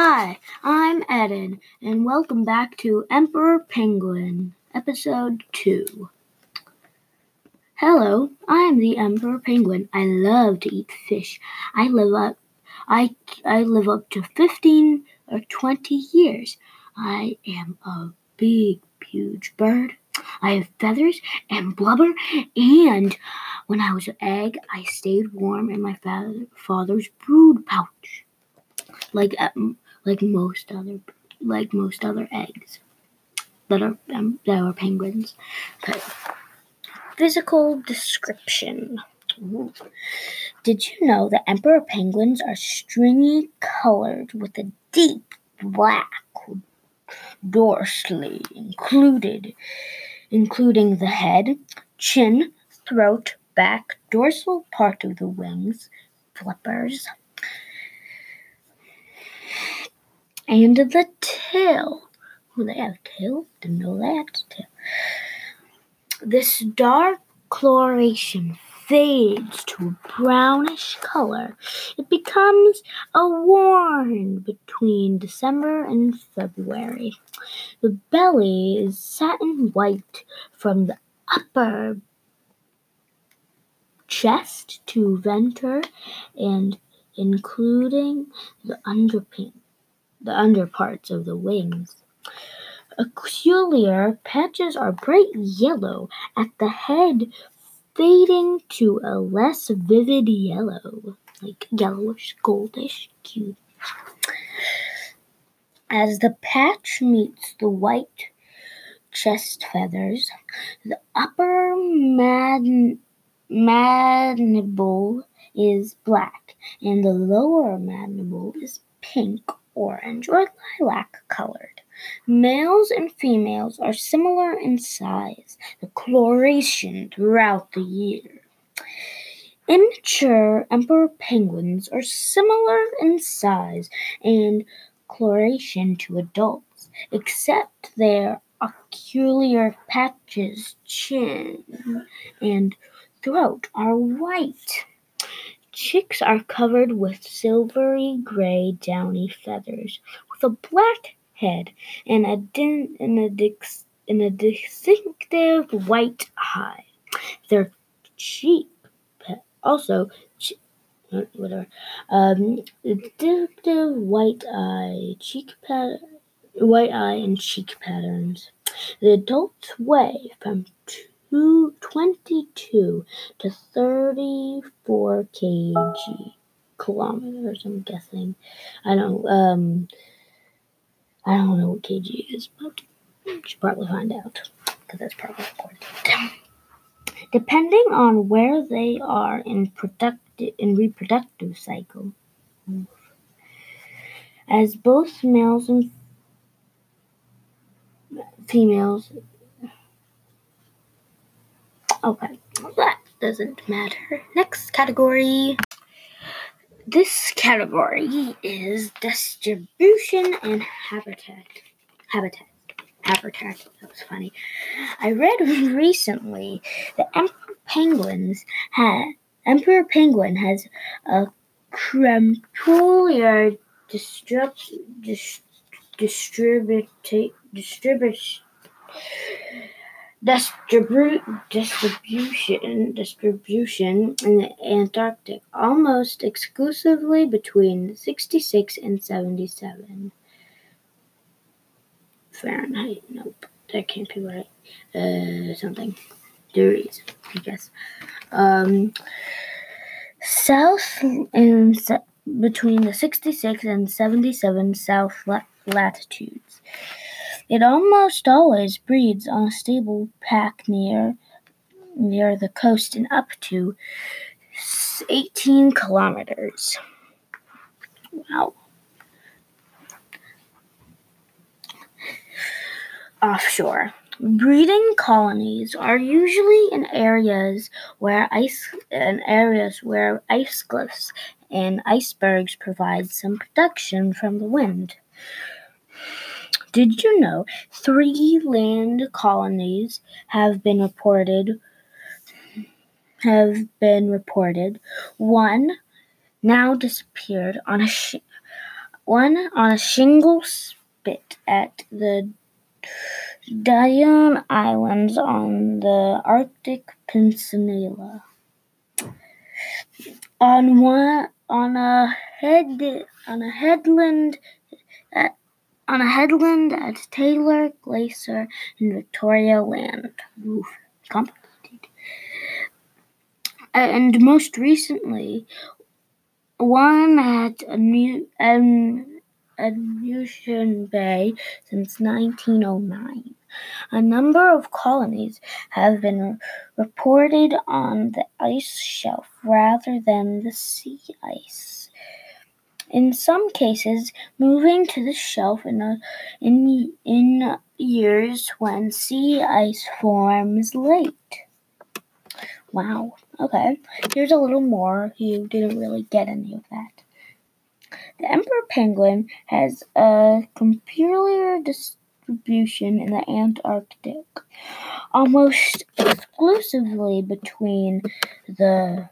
Hi, I'm Eden, and welcome back to Emperor Penguin, Episode 2. Hello, I'm the Emperor Penguin. I love to eat fish. I live up I, I live up to 15 or 20 years. I am a big, huge bird. I have feathers and blubber, and when I was an egg, I stayed warm in my father's brood pouch, like um, like most other like most other eggs that are um, that are penguins. Physical description. Did you know that emperor penguins are stringy colored with a deep black dorsally included including the head, chin, throat, back, dorsal part of the wings, flippers, and the tail. Oh, they have a tail? Didn't know that. Tail. This dark coloration fades to a brownish color. It becomes a warm between December and February. The belly is satin white from the upper chest to venter and including the underpin, the underparts of the wings. Ocular patches are bright yellow at the head fading to a less vivid yellow, like yellowish, goldish, cute. As the patch meets the white chest feathers, the upper mandible is black, and the lower mandible is pink, orange, or lilac colored. Males and females are similar in size, the coloration throughout the year. Immature emperor penguins are similar in size and coloration to adults, except their ocular patches, chin, and throat are white. Chicks are covered with silvery gray downy feathers, with a black head and a, din- and a, dix- and a distinctive white eye. Their cheek also uh, whatever um distinctive white eye cheek pattern white eye and cheek patterns. The adults weigh from two, 22 to 34 kg kilometers. I'm guessing. I don't. Um, I don't know what kg is, but you should probably find out because that's probably important. Depending on where they are in productive in reproductive cycle, as both males and females. Okay, that doesn't matter. Next category. This category is distribution and habitat. Habitat. Habitat. That was funny. I read recently that emperor penguins had emperor penguin has a peculiar distrib, dis, distribute distribution distribu- distribution distribution in the Antarctic almost exclusively between 66 and 77 Fahrenheit. Nope, that can't be right. Uh, something degrees, I guess. Um, south and se- between the 66 and 77 south la- latitudes. It almost always breeds on a stable pack near near the coast and up to 18 kilometers. Wow. Offshore. Breeding colonies are usually in areas where ice in areas where ice cliffs and icebergs provide some protection from the wind. Did you know three land colonies have been reported have been reported. One now disappeared on a sh- one on a shingle spit at the Dione Islands on the Arctic Peninsula. On one on a head on a headland at, on a headland at Taylor Glacier in Victoria Land. Oof, complicated. And most recently, one at a um, Bay since 1909. A number of colonies have been reported on the ice shelf rather than the sea ice. In some cases, moving to the shelf in, a, in, in years when sea ice forms late. Wow. Okay. Here's a little more. You didn't really get any of that. The emperor penguin has a peculiar distribution in the Antarctic, almost exclusively between the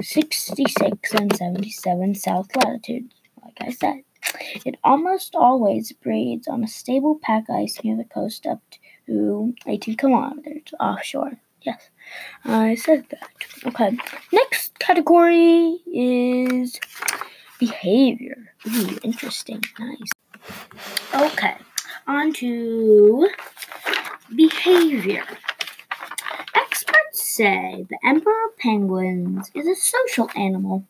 66 and 77 south latitudes. Like I said, it almost always breeds on a stable pack ice near the coast up to 18 kilometers offshore. Yes, I said that. Okay, next category is behavior. Ooh, interesting. Nice. Okay, on to behavior. Say the emperor penguins is a social animal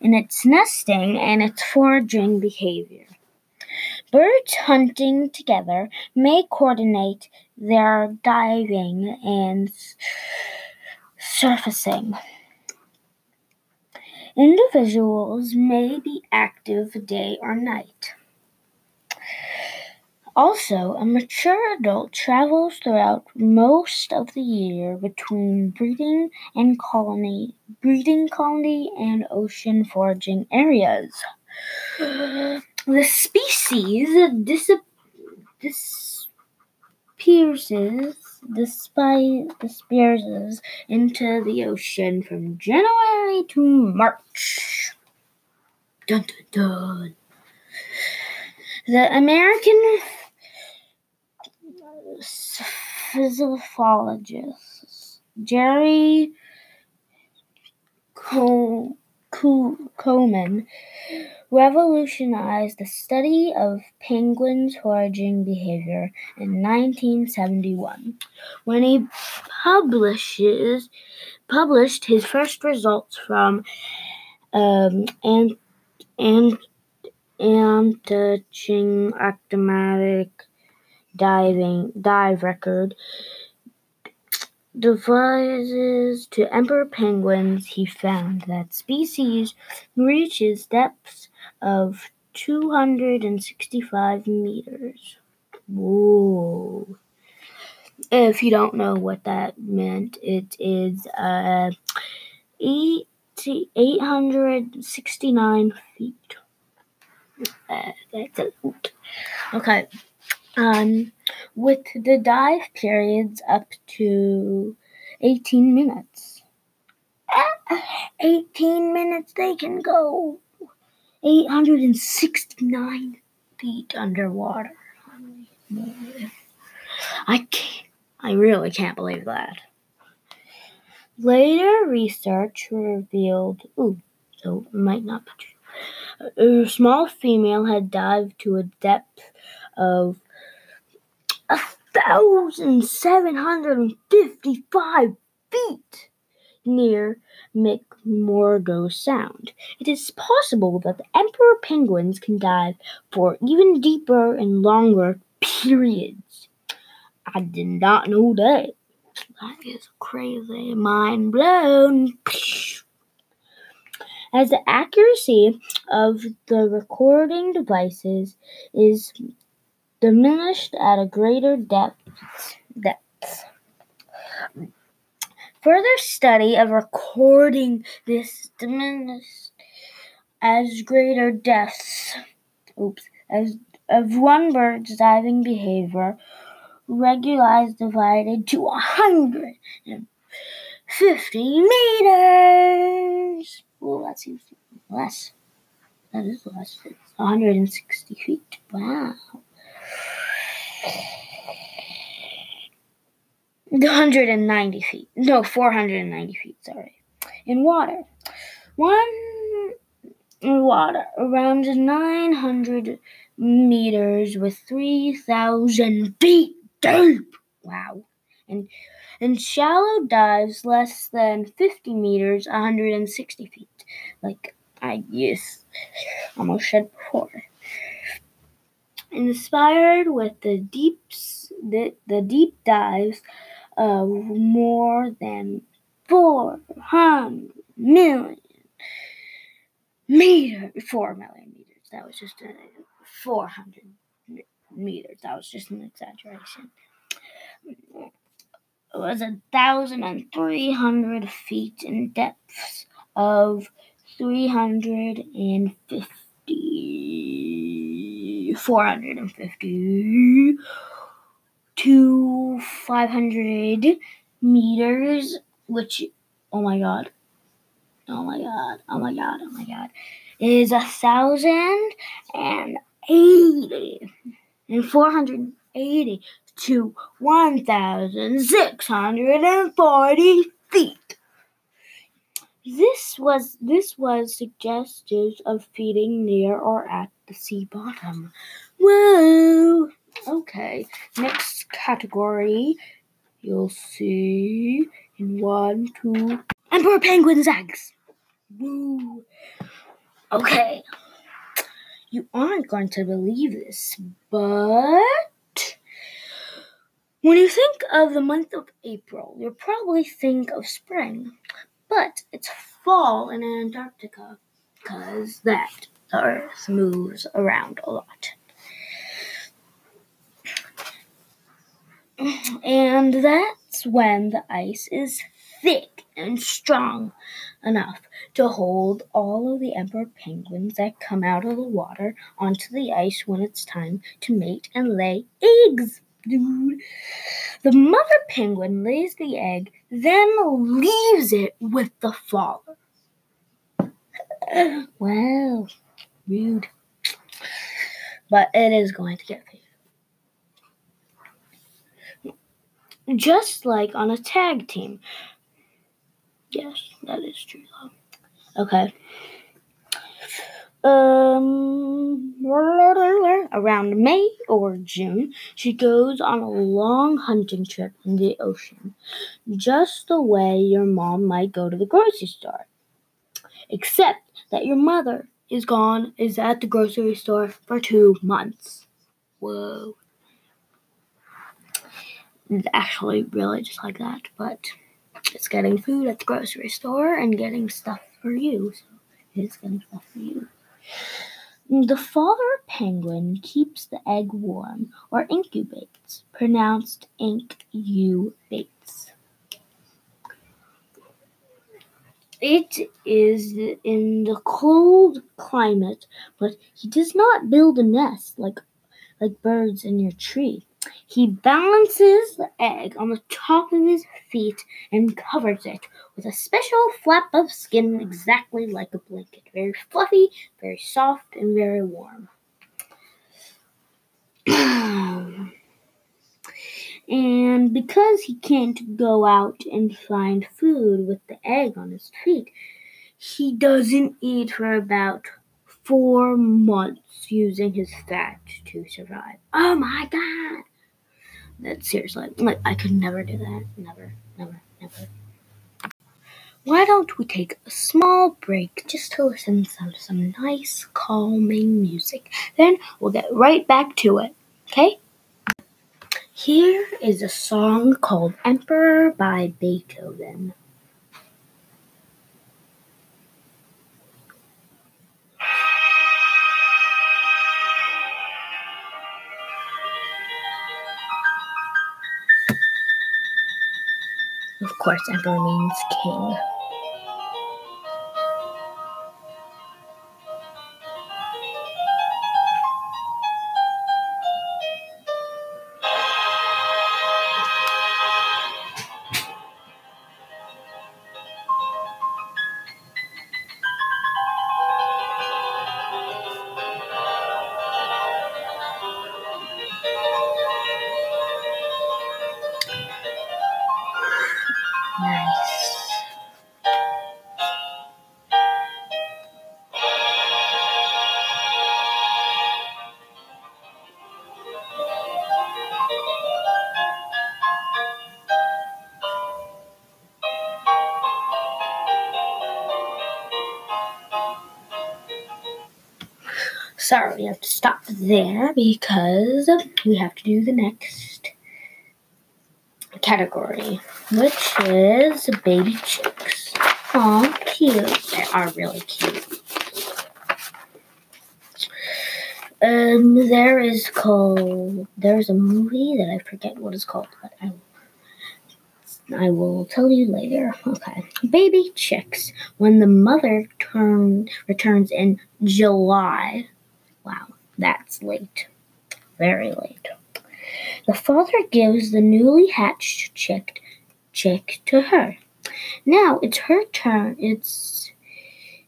in its nesting and its foraging behavior. Birds hunting together may coordinate their diving and surfacing. Individuals may be active day or night. Also, a mature adult travels throughout most of the year between breeding and colony, breeding colony and ocean foraging areas. The species dis- disperses disperses into the ocean from January to March. Dun dun dun. The American physiologist Jerry Co- Co- Kooyman revolutionized the study of penguins' foraging behavior in 1971 when he publishes published his first results from um, and and anti automatic diving dive record devices to emperor penguins, he found that species reaches depths of 265 meters. Whoa. If you don't know what that meant, it is uh, 869 feet. Uh, that's a lot. Okay. Um, with the dive periods up to 18 minutes. 18 minutes they can go 869 feet underwater. I can't, I really can't believe that. Later research revealed, ooh, so it might not be true. A small female had dived to a depth of a thousand seven hundred and fifty-five feet near McMurdo Sound. It is possible that the emperor penguins can dive for even deeper and longer periods. I did not know that. That is crazy. Mind blown. As the accuracy of the recording devices is diminished at a greater depth. depth. Further study of recording this diminished as greater depths oops, as of one bird's diving behavior regularized divided to a hundred and fifty meters. Well, that seems less. that is less. It's 160 feet. Wow. 190 feet. No, 490 feet, sorry. In water. One water around 900 meters with 3,000 feet deep. Wow. And in shallow dives less than 50 meters, 160 feet. Like I yes, almost said before. Inspired with the deeps, the, the deep dives of more than 400 million meters, 4 million meters. That was just a 400 meters. That was just an exaggeration. It was a thousand and three hundred feet in depths of 350, 450 to 500 meters, which, oh my god, oh my god, oh my god, oh my god, is a thousand and eighty. And 480 to 1,640 feet. This was this was suggestive of feeding near or at the sea bottom. Whoa. Okay. Next category you'll see in one, two Emperor Penguin's eggs. Woo. Okay. You aren't going to believe this, but when you think of the month of April, you'll probably think of spring. But it's fall in Antarctica because that the Earth moves around a lot. And that's when the ice is thick and strong enough to hold all of the emperor penguins that come out of the water onto the ice when it's time to mate and lay eggs. Dude. The mother penguin lays the egg, then leaves it with the father. Well, rude. But it is going to get paid. Just like on a tag team. Yes, that is true though. Okay. Um, around May or June, she goes on a long hunting trip in the ocean, just the way your mom might go to the grocery store. Except that your mother is gone, is at the grocery store for two months. Whoa. It's actually really just like that, but it's getting food at the grocery store and getting stuff for you. So it's getting stuff for you. The father penguin keeps the egg warm or incubates, pronounced incubates. It is in the cold climate, but he does not build a nest like like birds in your tree. He balances the egg on the top of his feet and covers it with a special flap of skin exactly like a blanket. Very fluffy, very soft, and very warm. and because he can't go out and find food with the egg on his feet, he doesn't eat for about four months using his fat to survive. Oh my god! That seriously, like I could never do that. Never, never, never. Why don't we take a small break just to listen to some nice, calming music? Then we'll get right back to it. Okay? Here is a song called Emperor by Beethoven. Of course, emperor means king. We have to stop there because we have to do the next category, which is baby chicks. Aw, cute. They are really cute. Um, there is called. There's a movie that I forget what it's called, but I I will tell you later. Okay. Baby chicks. When the mother turn returns in July. Wow, that's late. Very late. The father gives the newly hatched chick chick to her. Now it's her turn. It's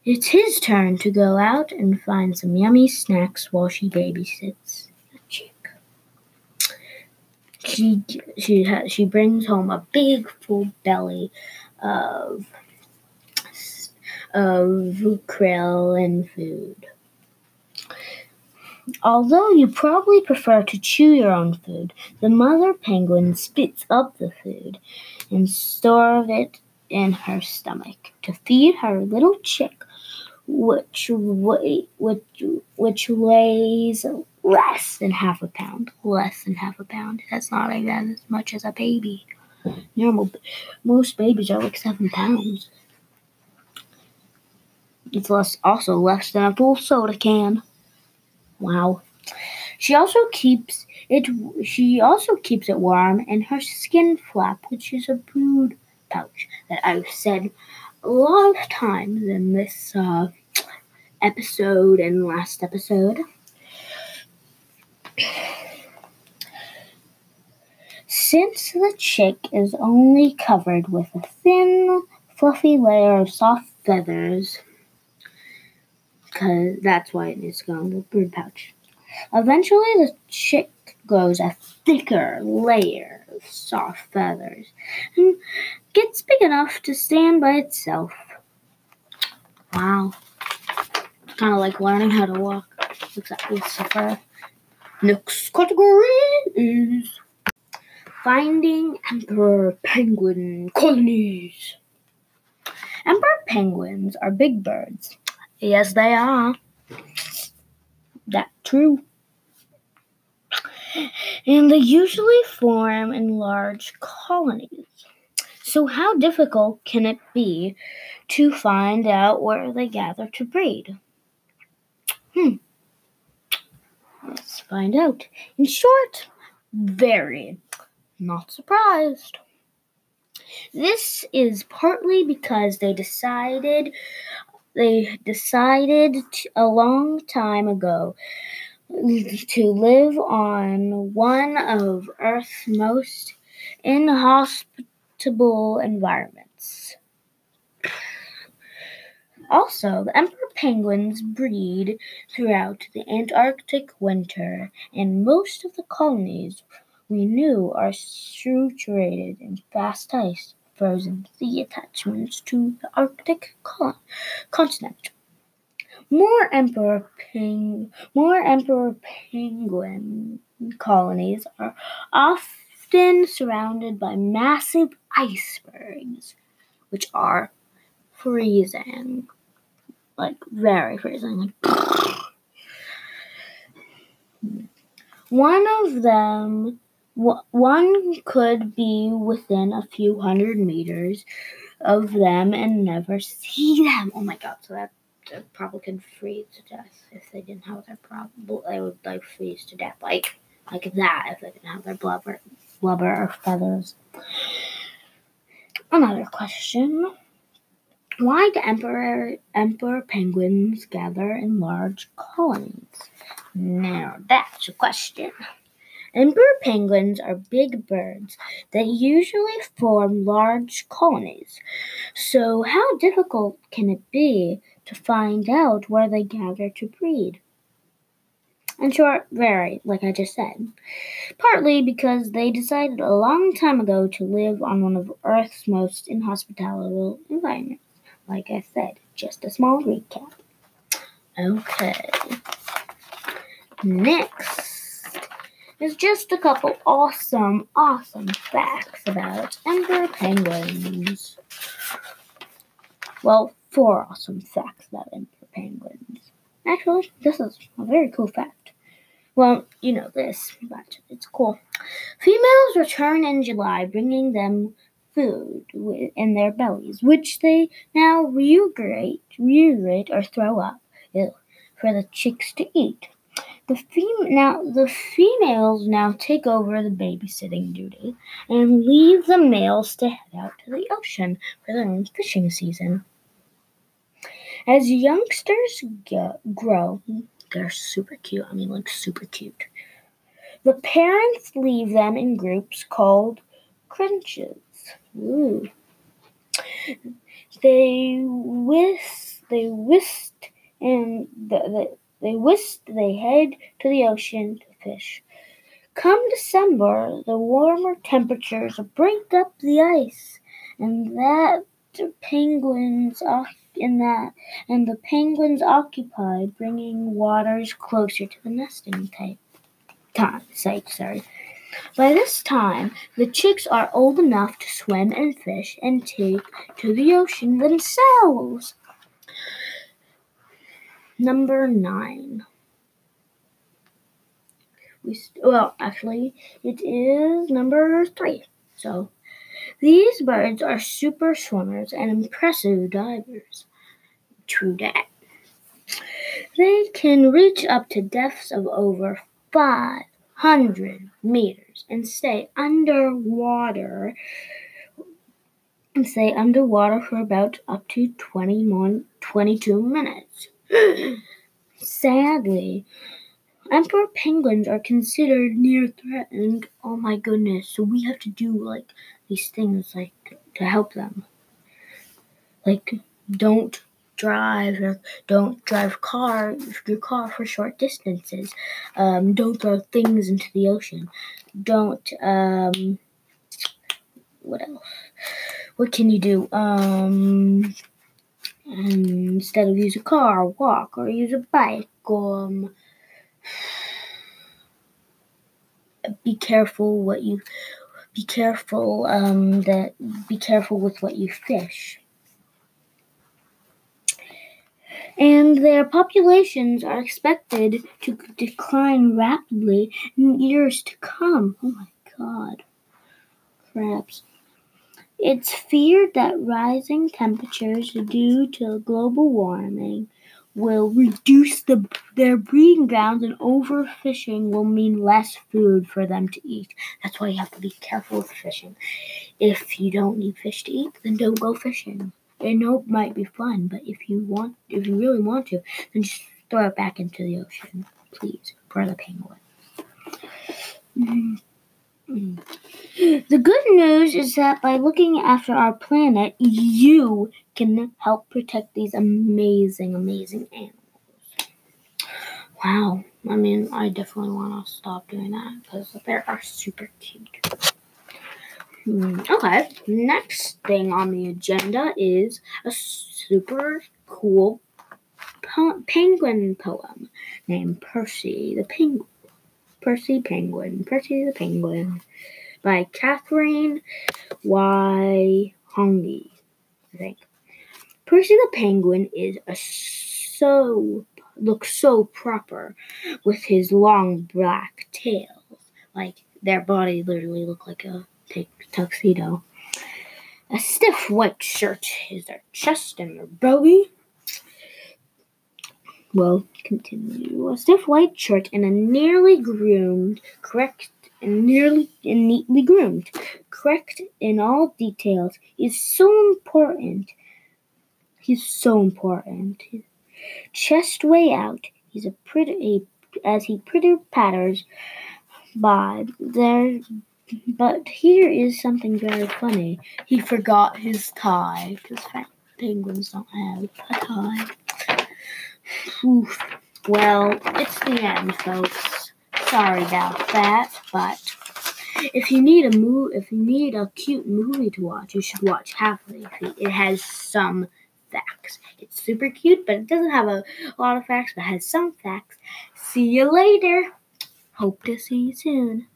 it's his turn to go out and find some yummy snacks while she babysits the chick. She she ha- she brings home a big full belly of of krill and food. Although you probably prefer to chew your own food, the mother penguin spits up the food and stores it in her stomach to feed her little chick, which weigh, which which weighs less than half a pound. Less than half a pound. That's not even as much as a baby. Normal, most babies are like seven pounds. It's less, also less than a full soda can. Wow. She also keeps it. She also keeps it warm in her skin flap, which is a brood pouch that I've said a lot of times in this uh, episode and last episode. Since the chick is only covered with a thin, fluffy layer of soft feathers, because that's why it needs to go in the brood pouch. Eventually, the chick grows a thicker layer of soft feathers and gets big enough to stand by itself. Wow. Kind of like learning how to walk. Exactly, suffer. Next category is finding emperor penguin colonies. Emperor penguins are big birds Yes, they are. That's true. And they usually form in large colonies. So, how difficult can it be to find out where they gather to breed? Hmm. Let's find out. In short, very. Not surprised. This is partly because they decided they decided a long time ago to live on one of Earth's most inhospitable environments. Also, the emperor penguins breed throughout the Antarctic winter, and most of the colonies we knew are situated in fast ice frozen sea attachments to the Arctic continent. More emperor peng- more emperor penguin colonies are often surrounded by massive icebergs, which are freezing, like very freezing. One of them one could be within a few hundred meters of them and never see them. Oh my god, so that, that probably could freeze to death if they didn't have their problem. They would like freeze to death like like that if they didn't have their blubber blubber or feathers. Another question. Why do emperor emperor penguins gather in large colonies? Now that's a question. Emperor penguins are big birds that usually form large colonies. So, how difficult can it be to find out where they gather to breed? In short, very, like I just said. Partly because they decided a long time ago to live on one of Earth's most inhospitable environments. Like I said, just a small recap. Okay. Next is just a couple awesome, awesome facts about emperor penguins. Well, four awesome facts about emperor penguins. Actually, this is a very cool fact. Well, you know this, but it's cool. Females return in July, bringing them food in their bellies, which they now regurgitate, regurgitate or throw up for the chicks to eat. The fem- now the females now take over the babysitting duty and leave the males to head out to the ocean for their own fishing season. As youngsters get, grow, they're super cute. I mean, like super cute. The parents leave them in groups called crunches. Ooh. They whisk, they whisked, and the, the, they whisked. They head to the ocean to fish. Come December, the warmer temperatures break up the ice, and that the penguins in that and the penguins occupy, bringing waters closer to the nesting type time site. Sorry. By this time, the chicks are old enough to swim and fish and take to the ocean themselves. Number nine. We st- well, actually, it is number three. So, these birds are super swimmers and impressive divers. True that. They can reach up to depths of over 500 meters and stay underwater and stay underwater for about up to 21, 22 minutes. Sadly, emperor penguins are considered near threatened. Oh my goodness. So we have to do like these things like to help them. Like don't drive don't drive car your car for short distances. Um, don't throw things into the ocean. Don't um, what else? What can you do? Um, instead of use a car, walk or use a bike. Um, be careful what you be careful um, that be careful with what you fish and their populations are expected to decline rapidly in years to come. Oh my god. Crabs. It's feared that rising temperatures due to global warming will reduce the, their breeding grounds and overfishing will mean less food for them to eat. That's why you have to be careful with fishing. If you don't need fish to eat, then don't go fishing. I know it might be fun, but if you want, if you really want to, then just throw it back into the ocean, please, for the penguin. Mm. The good news is that by looking after our planet, you can help protect these amazing, amazing animals. Wow. I mean, I definitely want to stop doing that because they are super cute. Hmm, okay, next thing on the agenda is a super cool penguin poem named Percy the Penguin. Percy Penguin. Percy the Penguin by Catherine Y. Hongi, I think. Percy the Penguin is a so looks so proper with his long black tails. Like their body literally look like a tuxedo. A stiff white shirt is their chest and their belly. Well, continue. A stiff white shirt and a nearly groomed, correct, and nearly and neatly groomed, correct in all details, is so important. He's so important. Chest way out. He's a pretty as he pretty patters by. There but here is something very funny. He forgot his tie because penguins don't have a tie. Oof. Well, it's the end, folks. Sorry about that, but if you need a move, if you need a cute movie to watch, you should watch Happily Feet. It has some facts. It's super cute, but it doesn't have a lot of facts, but it has some facts. See you later. Hope to see you soon.